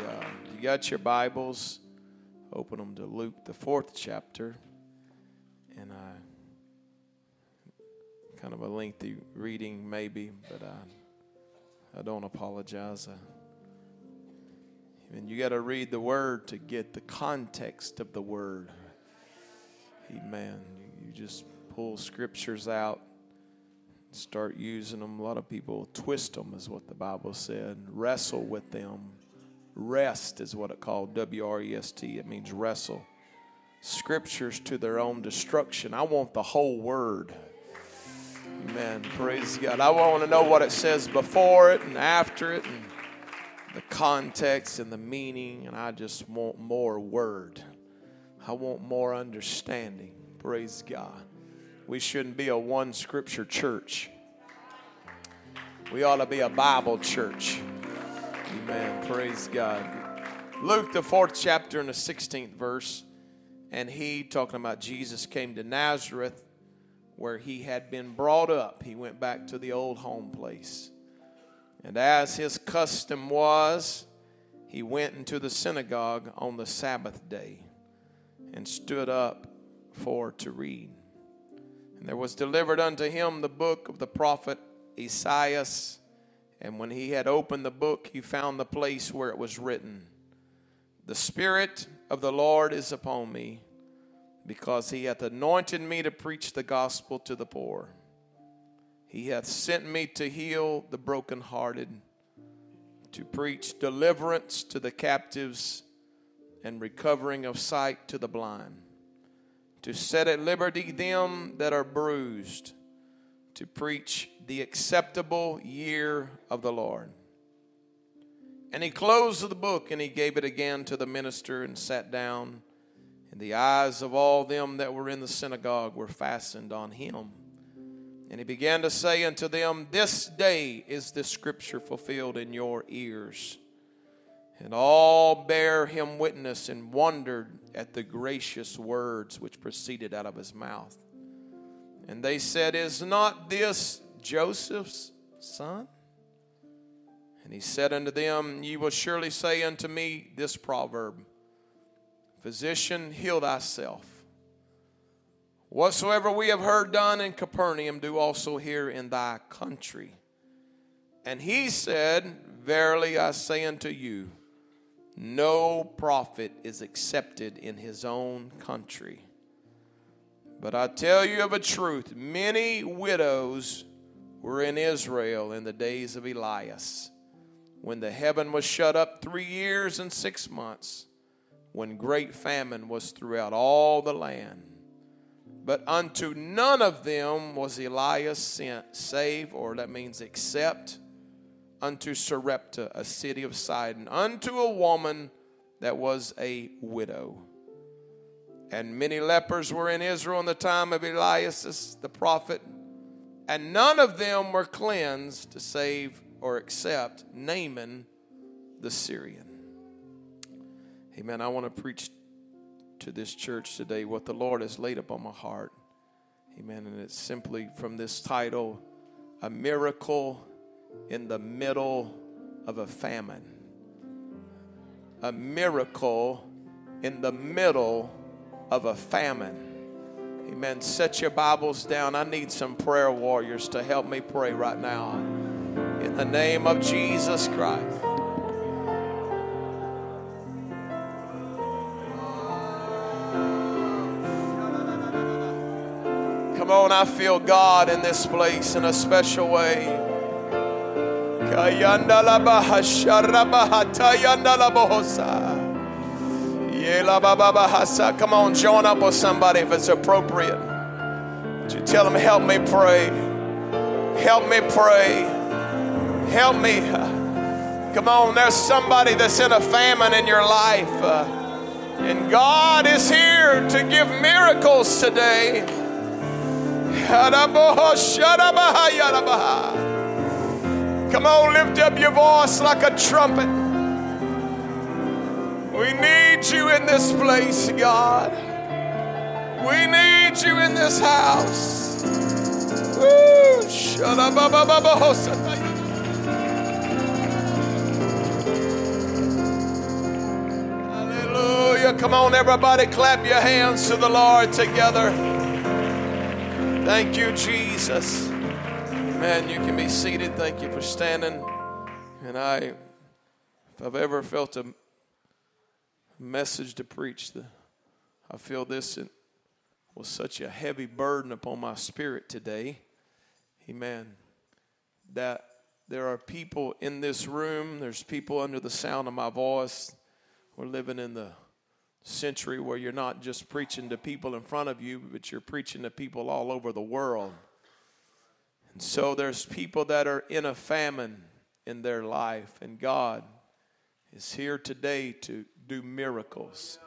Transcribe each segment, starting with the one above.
God. You got your Bibles? Open them to Luke, the fourth chapter. And I, kind of a lengthy reading, maybe, but I, I don't apologize. I, and you got to read the word to get the context of the word. Amen. You just pull scriptures out, start using them. A lot of people twist them, is what the Bible said. Wrestle with them. Rest is what it called. W R E S T. It means wrestle. Scriptures to their own destruction. I want the whole word. Amen. Praise God. I want to know what it says before it and after it and the context and the meaning, and I just want more word. I want more understanding. Praise God. We shouldn't be a one scripture church. We ought to be a Bible church. Amen. Praise God. Luke, the fourth chapter, and the 16th verse. And he, talking about Jesus, came to Nazareth where he had been brought up. He went back to the old home place. And as his custom was, he went into the synagogue on the Sabbath day and stood up for to read. And there was delivered unto him the book of the prophet Esaias. And when he had opened the book, he found the place where it was written The Spirit of the Lord is upon me, because he hath anointed me to preach the gospel to the poor. He hath sent me to heal the brokenhearted, to preach deliverance to the captives, and recovering of sight to the blind, to set at liberty them that are bruised, to preach the acceptable year of the Lord. And he closed the book and he gave it again to the minister and sat down. And the eyes of all them that were in the synagogue were fastened on him. And he began to say unto them, This day is the scripture fulfilled in your ears. And all bare him witness and wondered at the gracious words which proceeded out of his mouth. And they said, Is not this Joseph's son? And he said unto them, Ye will surely say unto me this proverb Physician, heal thyself. Whatsoever we have heard done in Capernaum, do also here in thy country. And he said, Verily I say unto you, no prophet is accepted in his own country. But I tell you of a truth, many widows were in Israel in the days of Elias, when the heaven was shut up three years and six months, when great famine was throughout all the land. But unto none of them was Elias sent, save, or that means except, unto Sarepta, a city of Sidon, unto a woman that was a widow. And many lepers were in Israel in the time of Elias the prophet, and none of them were cleansed to save or accept Naaman the Syrian. Amen. I want to preach to this church today what the Lord has laid upon my heart. Amen. And it's simply from this title, A Miracle in the Middle of a Famine. A miracle in the middle of a famine. Amen. Set your Bibles down. I need some prayer warriors to help me pray right now. In the name of Jesus Christ. Come on, I feel God in this place in a special way. Come on, join up with somebody if it's appropriate. You tell them, help me pray. Help me pray. Help me. Come on, there's somebody that's in a famine in your life. Uh, and God is here to give miracles today. Come on, lift up your voice like a trumpet. We need you in this place, God. We need you in this house. Woo! Hallelujah. Come on, everybody, clap your hands to the Lord together. Thank you, Jesus. Man, you can be seated. Thank you for standing. And I, if I've ever felt a message to preach, I feel this was such a heavy burden upon my spirit today. Amen. That there are people in this room, there's people under the sound of my voice. We're living in the century where you're not just preaching to people in front of you, but you're preaching to people all over the world. And so there's people that are in a famine in their life, and God is here today to do miracles.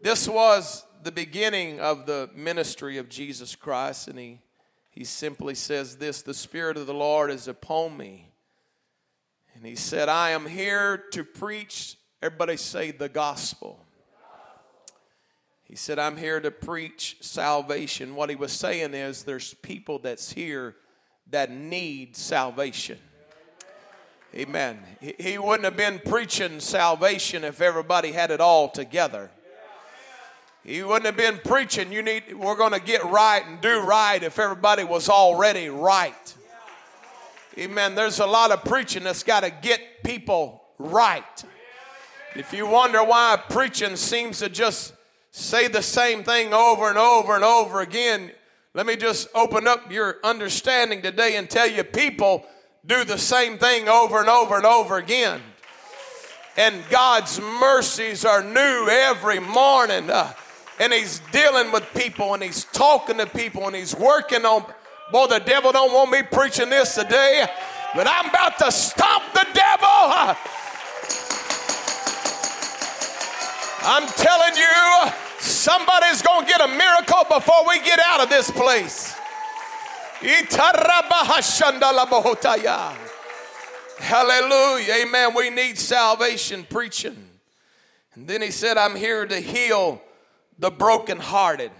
This was the beginning of the ministry of Jesus Christ, and he, he simply says this The Spirit of the Lord is upon me. And he said, I am here to preach Everybody say the gospel. He said, I'm here to preach salvation. What he was saying is there's people that's here that need salvation. Amen. He wouldn't have been preaching salvation if everybody had it all together. He wouldn't have been preaching, you need we're going to get right and do right if everybody was already right. Amen. There's a lot of preaching that's got to get people right. If you wonder why preaching seems to just say the same thing over and over and over again, let me just open up your understanding today and tell you people do the same thing over and over and over again. And God's mercies are new every morning. Uh, and He's dealing with people and He's talking to people and He's working on. Boy, the devil don't want me preaching this today, but I'm about to stomp the devil. Uh, I'm telling you, somebody's going to get a miracle before we get out of this place. Hallelujah. Amen. We need salvation preaching. And then he said, I'm here to heal the brokenhearted.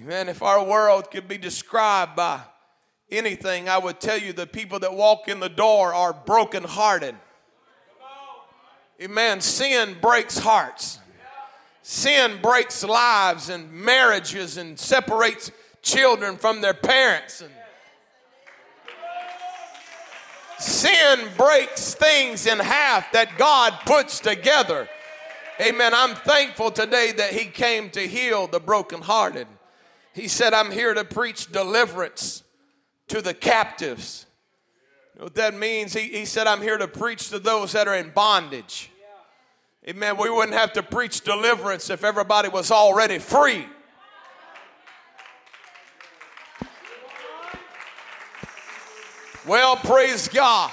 Amen. If our world could be described by anything, I would tell you the people that walk in the door are brokenhearted. Amen. Sin breaks hearts. Sin breaks lives and marriages and separates children from their parents. And sin breaks things in half that God puts together. Amen. I'm thankful today that He came to heal the brokenhearted. He said, I'm here to preach deliverance to the captives what that means? He, he said, I'm here to preach to those that are in bondage. Amen. We wouldn't have to preach deliverance if everybody was already free. Well, praise God.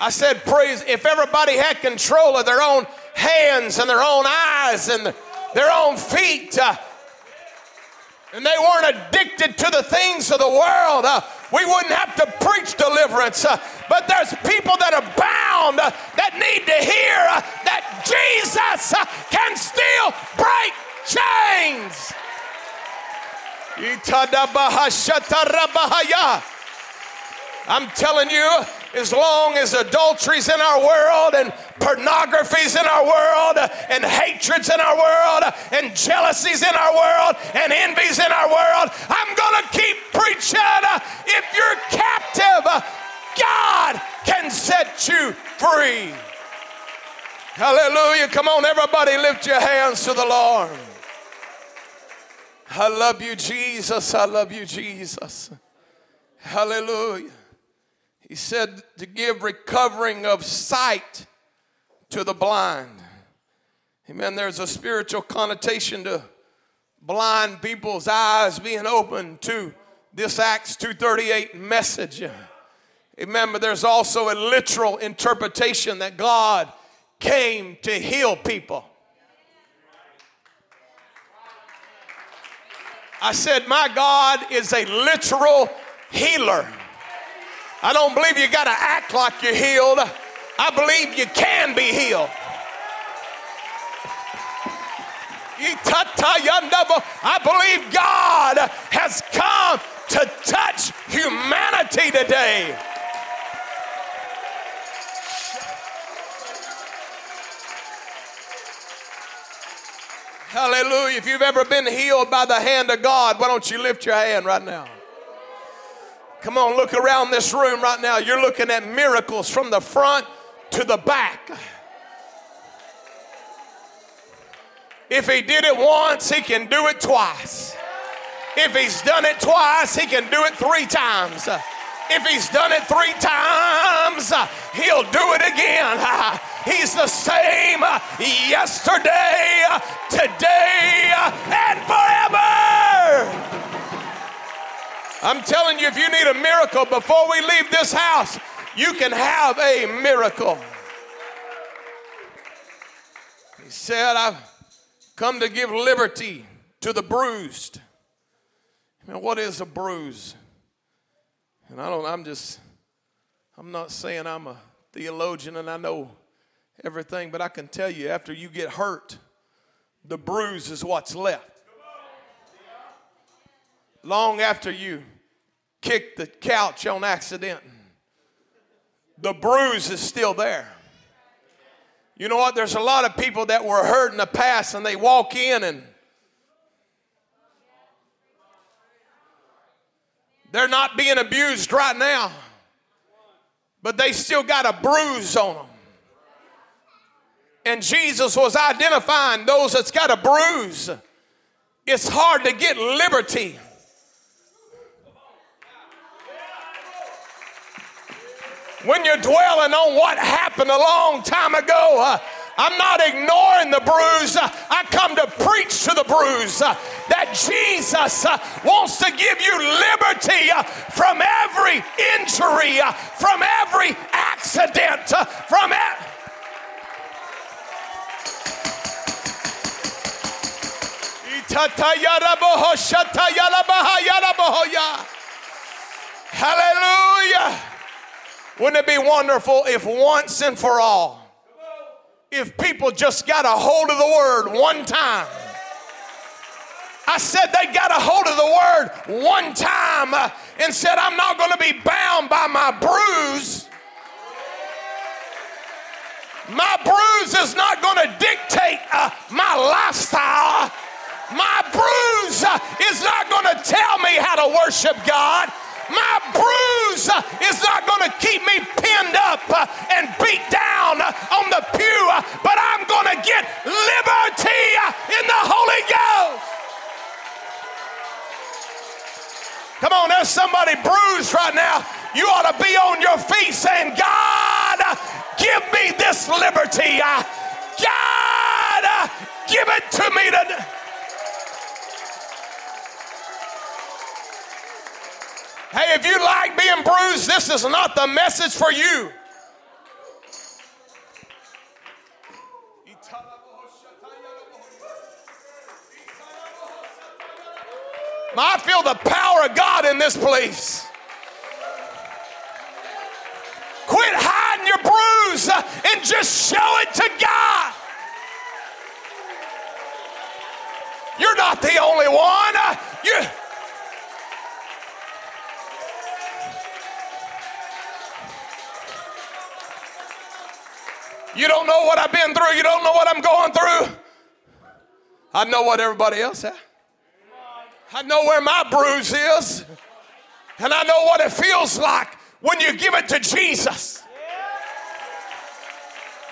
I said, praise. If everybody had control of their own hands and their own eyes and their own feet, uh, and they weren't addicted to the things of the world, uh, we wouldn't have to preach deliverance. Uh, but there's people that are bound uh, that need to hear uh, that Jesus uh, can still break chains. I'm telling you, as long as adultery's in our world and pornography's in our world and hatred's in our world and jealousy's in our world and envy's in our world, I'm going to keep preaching. If you're captive, God can set you free. Hallelujah. Come on, everybody, lift your hands to the Lord. I love you, Jesus. I love you, Jesus. Hallelujah. He said to give recovering of sight to the blind. Amen. There's a spiritual connotation to blind people's eyes being open to this Acts 238 message. Remember, there's also a literal interpretation that God came to heal people. I said, My God is a literal healer. I don't believe you got to act like you're healed. I believe you can be healed. I believe God has come to touch humanity today. Hallelujah. If you've ever been healed by the hand of God, why don't you lift your hand right now? Come on, look around this room right now. You're looking at miracles from the front to the back. If he did it once, he can do it twice. If he's done it twice, he can do it three times. If he's done it three times, he'll do it again. He's the same yesterday, today, and forever. I'm telling you, if you need a miracle before we leave this house, you can have a miracle. He said, I've come to give liberty to the bruised. Now, what is a bruise? And I don't, I'm just, I'm not saying I'm a theologian and I know everything, but I can tell you after you get hurt, the bruise is what's left long after you kicked the couch on accident, the bruise is still there. You know what? There's a lot of people that were hurt in the past and they walk in and they're not being abused right now, but they still got a bruise on them. And Jesus was identifying those that's got a bruise. It's hard to get liberty when you're dwelling on what happened a long time ago. Uh, I'm not ignoring the bruise. Uh, I come to preach to the bruise uh, that Jesus uh, wants to give you liberty from every injury, from every accident, from every. Hallelujah. Wouldn't it be wonderful if once and for all, if people just got a hold of the word one time? I said they got a hold of the word one time uh, and said, I'm not going to be bound by my bruise. My bruise is not going to dictate uh, my lifestyle. My bruise uh, is not going to tell me how to worship God. My bruise is not going to keep me pinned up and beat down on the pew, but I'm going to get liberty in the Holy Ghost. Come on, there's somebody bruised right now. You ought to be on your feet saying, God, give me this liberty. God, give it to me today. Hey, if you like being bruised, this is not the message for you. I feel the power of God in this place. Quit hiding your bruise and just show it to God. You're not the only one. You You don't know what I've been through. You don't know what I'm going through. I know what everybody else has. I know where my bruise is. And I know what it feels like when you give it to Jesus.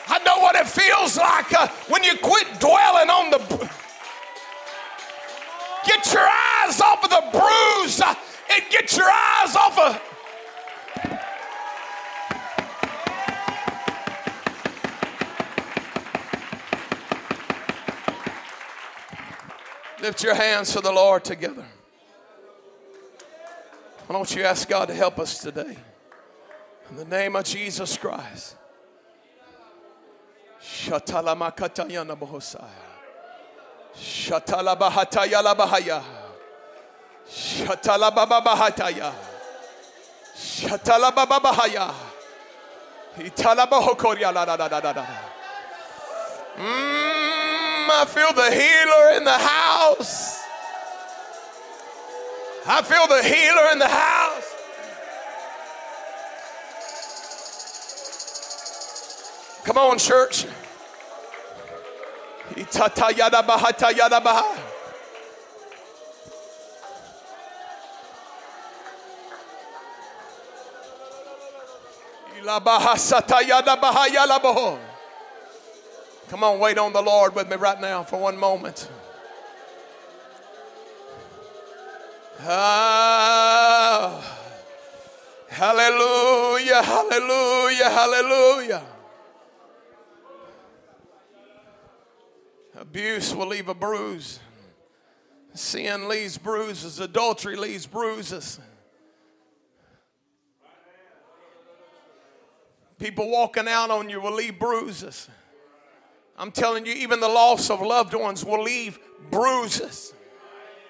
I know what it feels like uh, when you quit dwelling on the. Get your eyes off of the bruise uh, and get your eyes off of Lift your hands to the Lord together. Why don't you ask God to help us today? In the name of Jesus Christ. Shatalamakatayana bohosaya. Shatalabahatayala bahaya. Shatalababahataya. Shatalababahaya. Italabahokoria la da da da da. Mmm. I feel the healer in the house. I feel the healer in the house. Come on, church. Itata Come on, wait on the Lord with me right now for one moment. Ah, hallelujah, hallelujah, hallelujah. Abuse will leave a bruise. Sin leaves bruises. Adultery leaves bruises. People walking out on you will leave bruises. I'm telling you, even the loss of loved ones will leave bruises.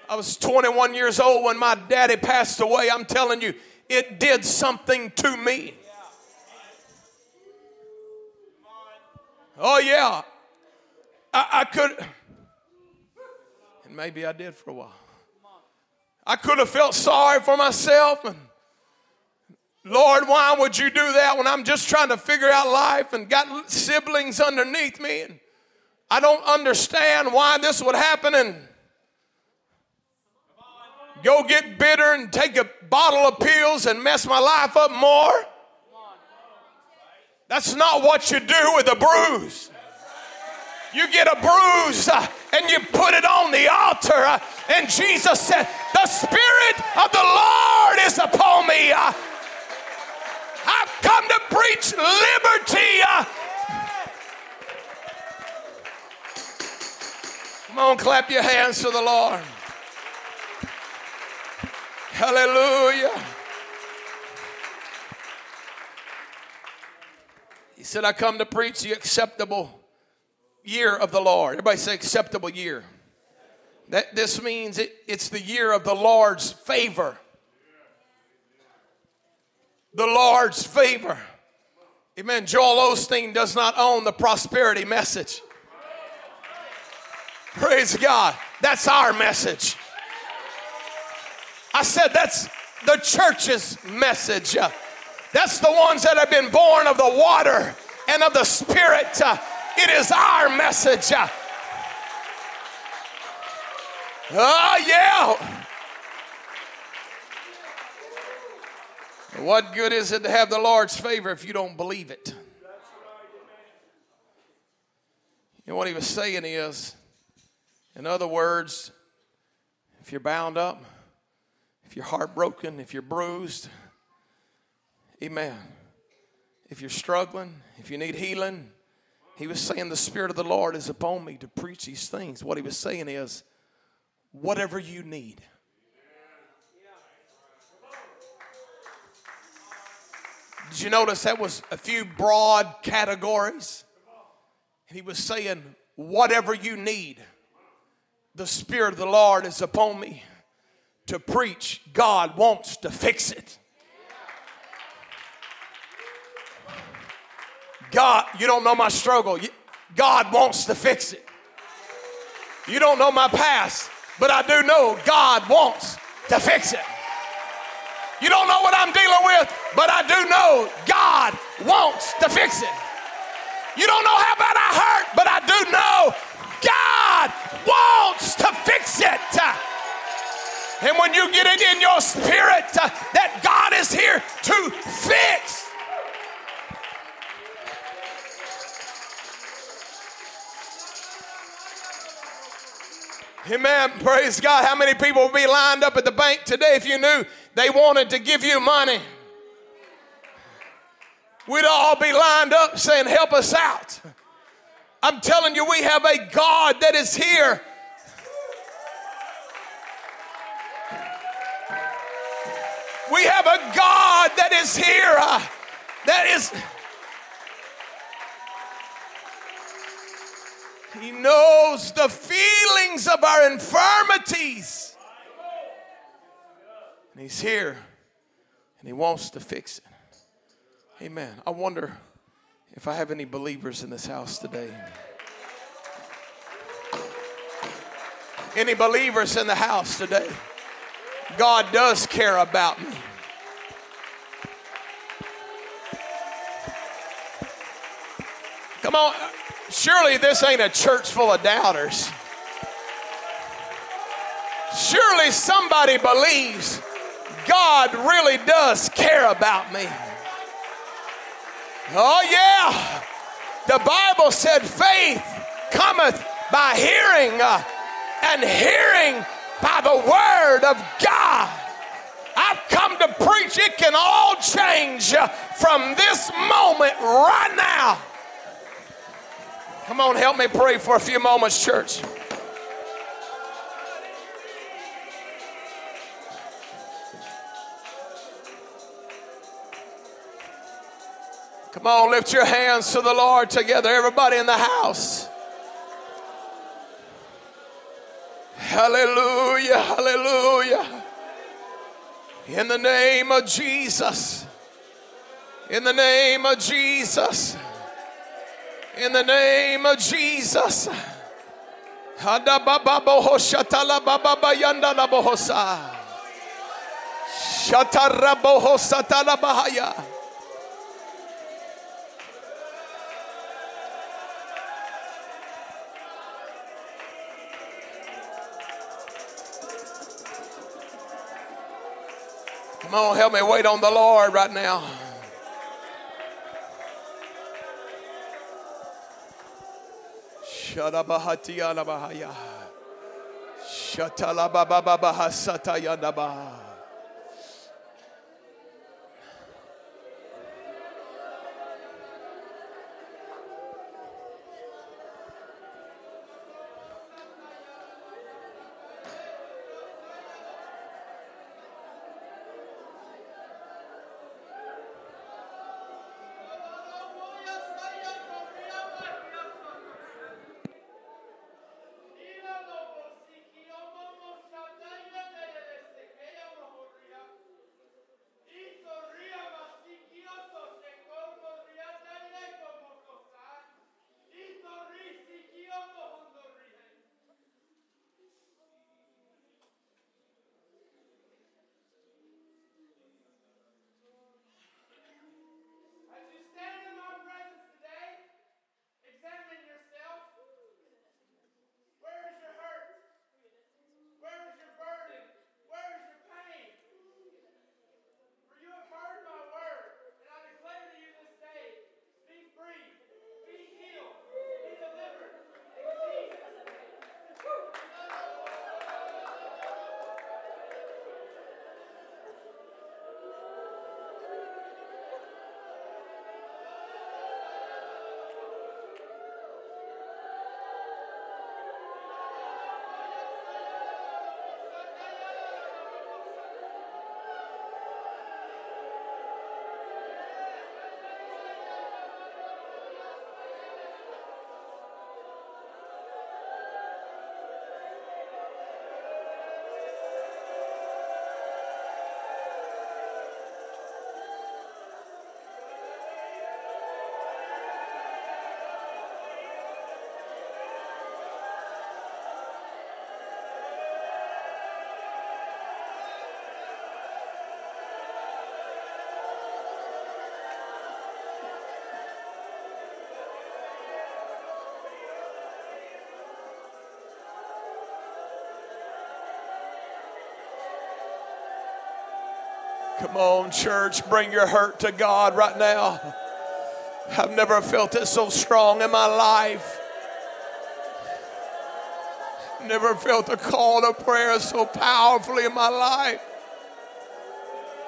I was 21 years old when my daddy passed away. I'm telling you, it did something to me. Oh, yeah. I, I could, and maybe I did for a while. I could have felt sorry for myself and Lord, why would you do that when I'm just trying to figure out life and got siblings underneath me and I don't understand why this would happen and go get bitter and take a bottle of pills and mess my life up more? That's not what you do with a bruise. You get a bruise uh, and you put it on the altar. Uh, and Jesus said, The Spirit of the Lord is upon me. Uh, I've come to preach liberty. Uh, Come on, clap your hands to the Lord. Hallelujah. He said, I come to preach the acceptable year of the Lord. Everybody say acceptable year. That this means it, it's the year of the Lord's favor. The Lord's favor. Amen. Joel Osteen does not own the prosperity message. Praise God. That's our message. I said that's the church's message. That's the ones that have been born of the water and of the Spirit. It is our message. Oh, yeah. What good is it to have the Lord's favor if you don't believe it? Know what he was saying is, in other words, if you're bound up, if you're heartbroken, if you're bruised, amen. If you're struggling, if you need healing, he was saying, The Spirit of the Lord is upon me to preach these things. What he was saying is, whatever you need. Did you notice that was a few broad categories? And he was saying, whatever you need, the Spirit of the Lord is upon me to preach. God wants to fix it. God, you don't know my struggle. God wants to fix it. You don't know my past, but I do know God wants to fix it. You don't know what I'm dealing with, but I do know God wants to fix it. You don't know how bad I hurt, but I do know God wants to fix it. And when you get it in your spirit uh, that God is here to fix, Amen. Praise God. How many people would be lined up at the bank today if you knew they wanted to give you money? We'd all be lined up saying, Help us out. I'm telling you, we have a God that is here. We have a God that is here. uh, that is. He knows the feelings of our infirmities. And He's here and He wants to fix it. Amen. I wonder if I have any believers in this house today. Any believers in the house today? God does care about me. Come on. Surely this ain't a church full of doubters. Surely somebody believes God really does care about me. Oh, yeah. The Bible said faith cometh by hearing, uh, and hearing by the word of God. I've come to preach it can all change uh, from this moment right now. Come on, help me pray for a few moments, church. Come on, lift your hands to the Lord together, everybody in the house. Hallelujah, hallelujah. In the name of Jesus. In the name of Jesus. In the name of Jesus. Come on, help me wait on the Lord right now. Shadabahatiyanabahaya. Shatalabababahasatayanabah. Come on, church, bring your hurt to God right now. I've never felt it so strong in my life. Never felt a call to prayer so powerfully in my life.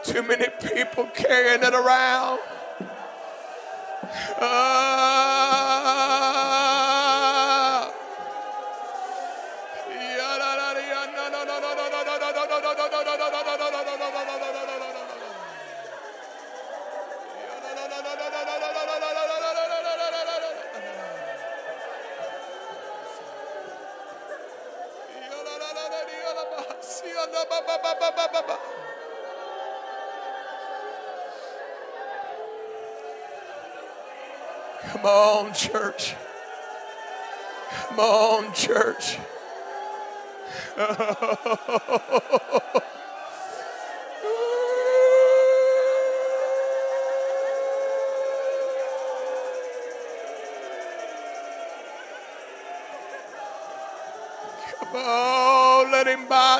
Too many people carrying it around. Uh, Come on, church. Come on, church.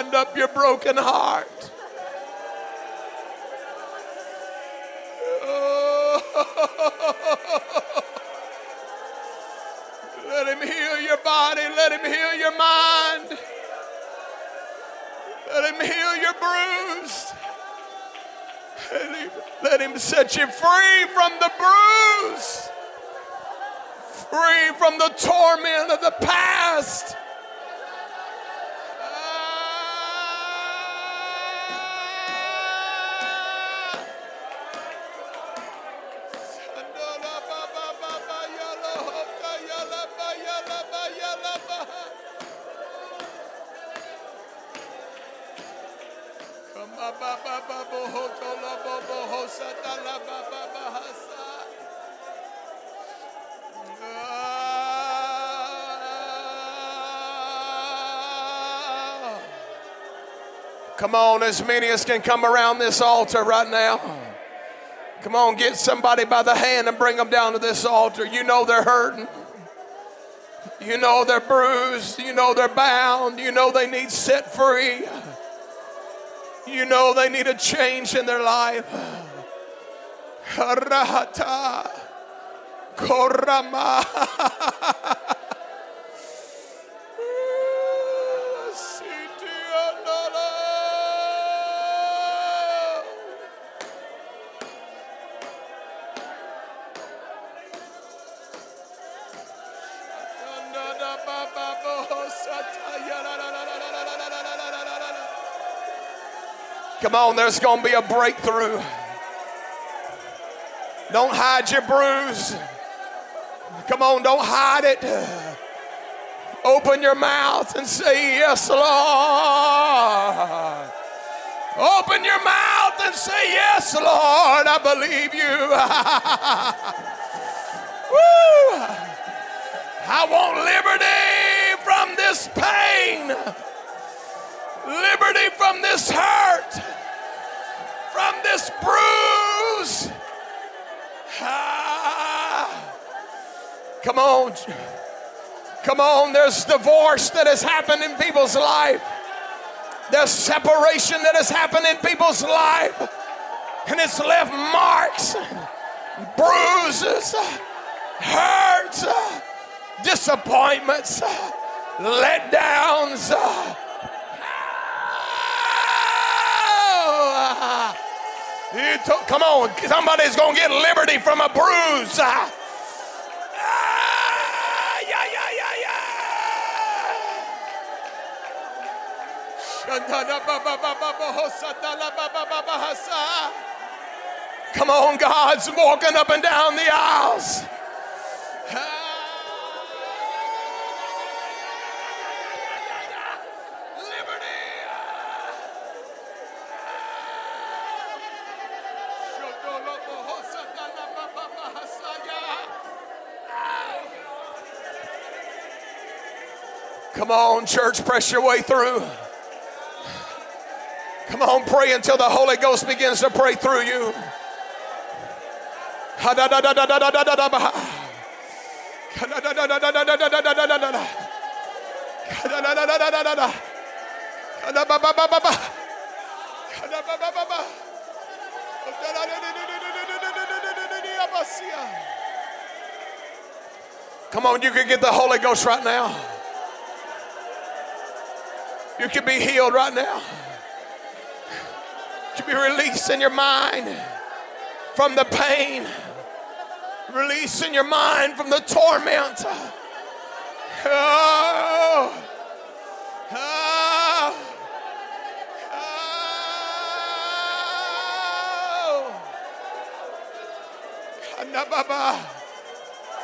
bind up your broken heart. Let him heal your body. Let him heal your mind. Let him heal your bruise. Let him, let him set you free from the bruise, free from the torment of the past. Come on, as many as can come around this altar right now. Come on, get somebody by the hand and bring them down to this altar. You know they're hurting. You know they're bruised. You know they're bound. You know they need set free. You know they need a change in their life. Harata. Korama. Come on, there's going to be a breakthrough. Don't hide your bruise. Come on, don't hide it. Open your mouth and say, Yes, Lord. Open your mouth and say, Yes, Lord, I believe you. Woo! I want liberty from this pain, liberty from this hurt this bruise. Ah. Come on. Come on. There's divorce that has happened in people's life. There's separation that has happened in people's life. And it's left marks, bruises, hurts, disappointments, letdowns. Come on, somebody's going to get liberty from a bruise. Ah, yeah, yeah, yeah, yeah. Come on, God's walking up and down the aisles. Come on, church, press your way through. Come on, pray until the Holy Ghost begins to pray through you. Come on, you can get the Holy Ghost right now. You can be healed right now. You can be released in your mind from the pain, release in your mind from the torment. Oh. Oh. Oh. Kadababa.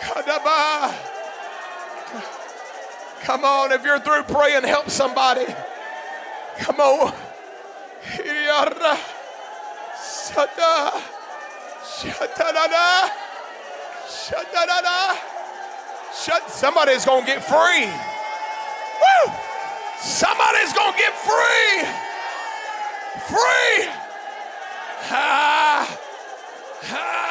Kadaba. Come on, if you're through praying, help somebody. Come on. Shut. Somebody's gonna get free. Woo! Somebody's gonna get free. Free. Ha. Ha.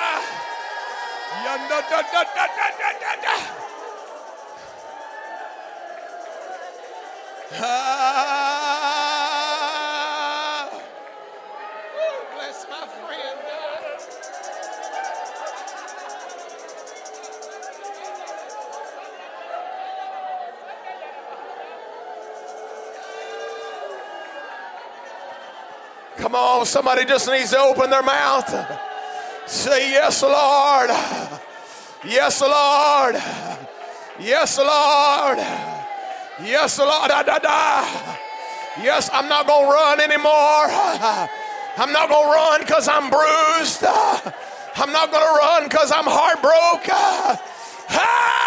Bless my friend. Come on, somebody just needs to open their mouth. Say, Yes, Lord. Yes, Lord. Yes, Lord. Yes, Lord. Da, da, da. Yes, I'm not going to run anymore. I'm not going to run because I'm bruised. I'm not going to run because I'm heartbroken. Ah!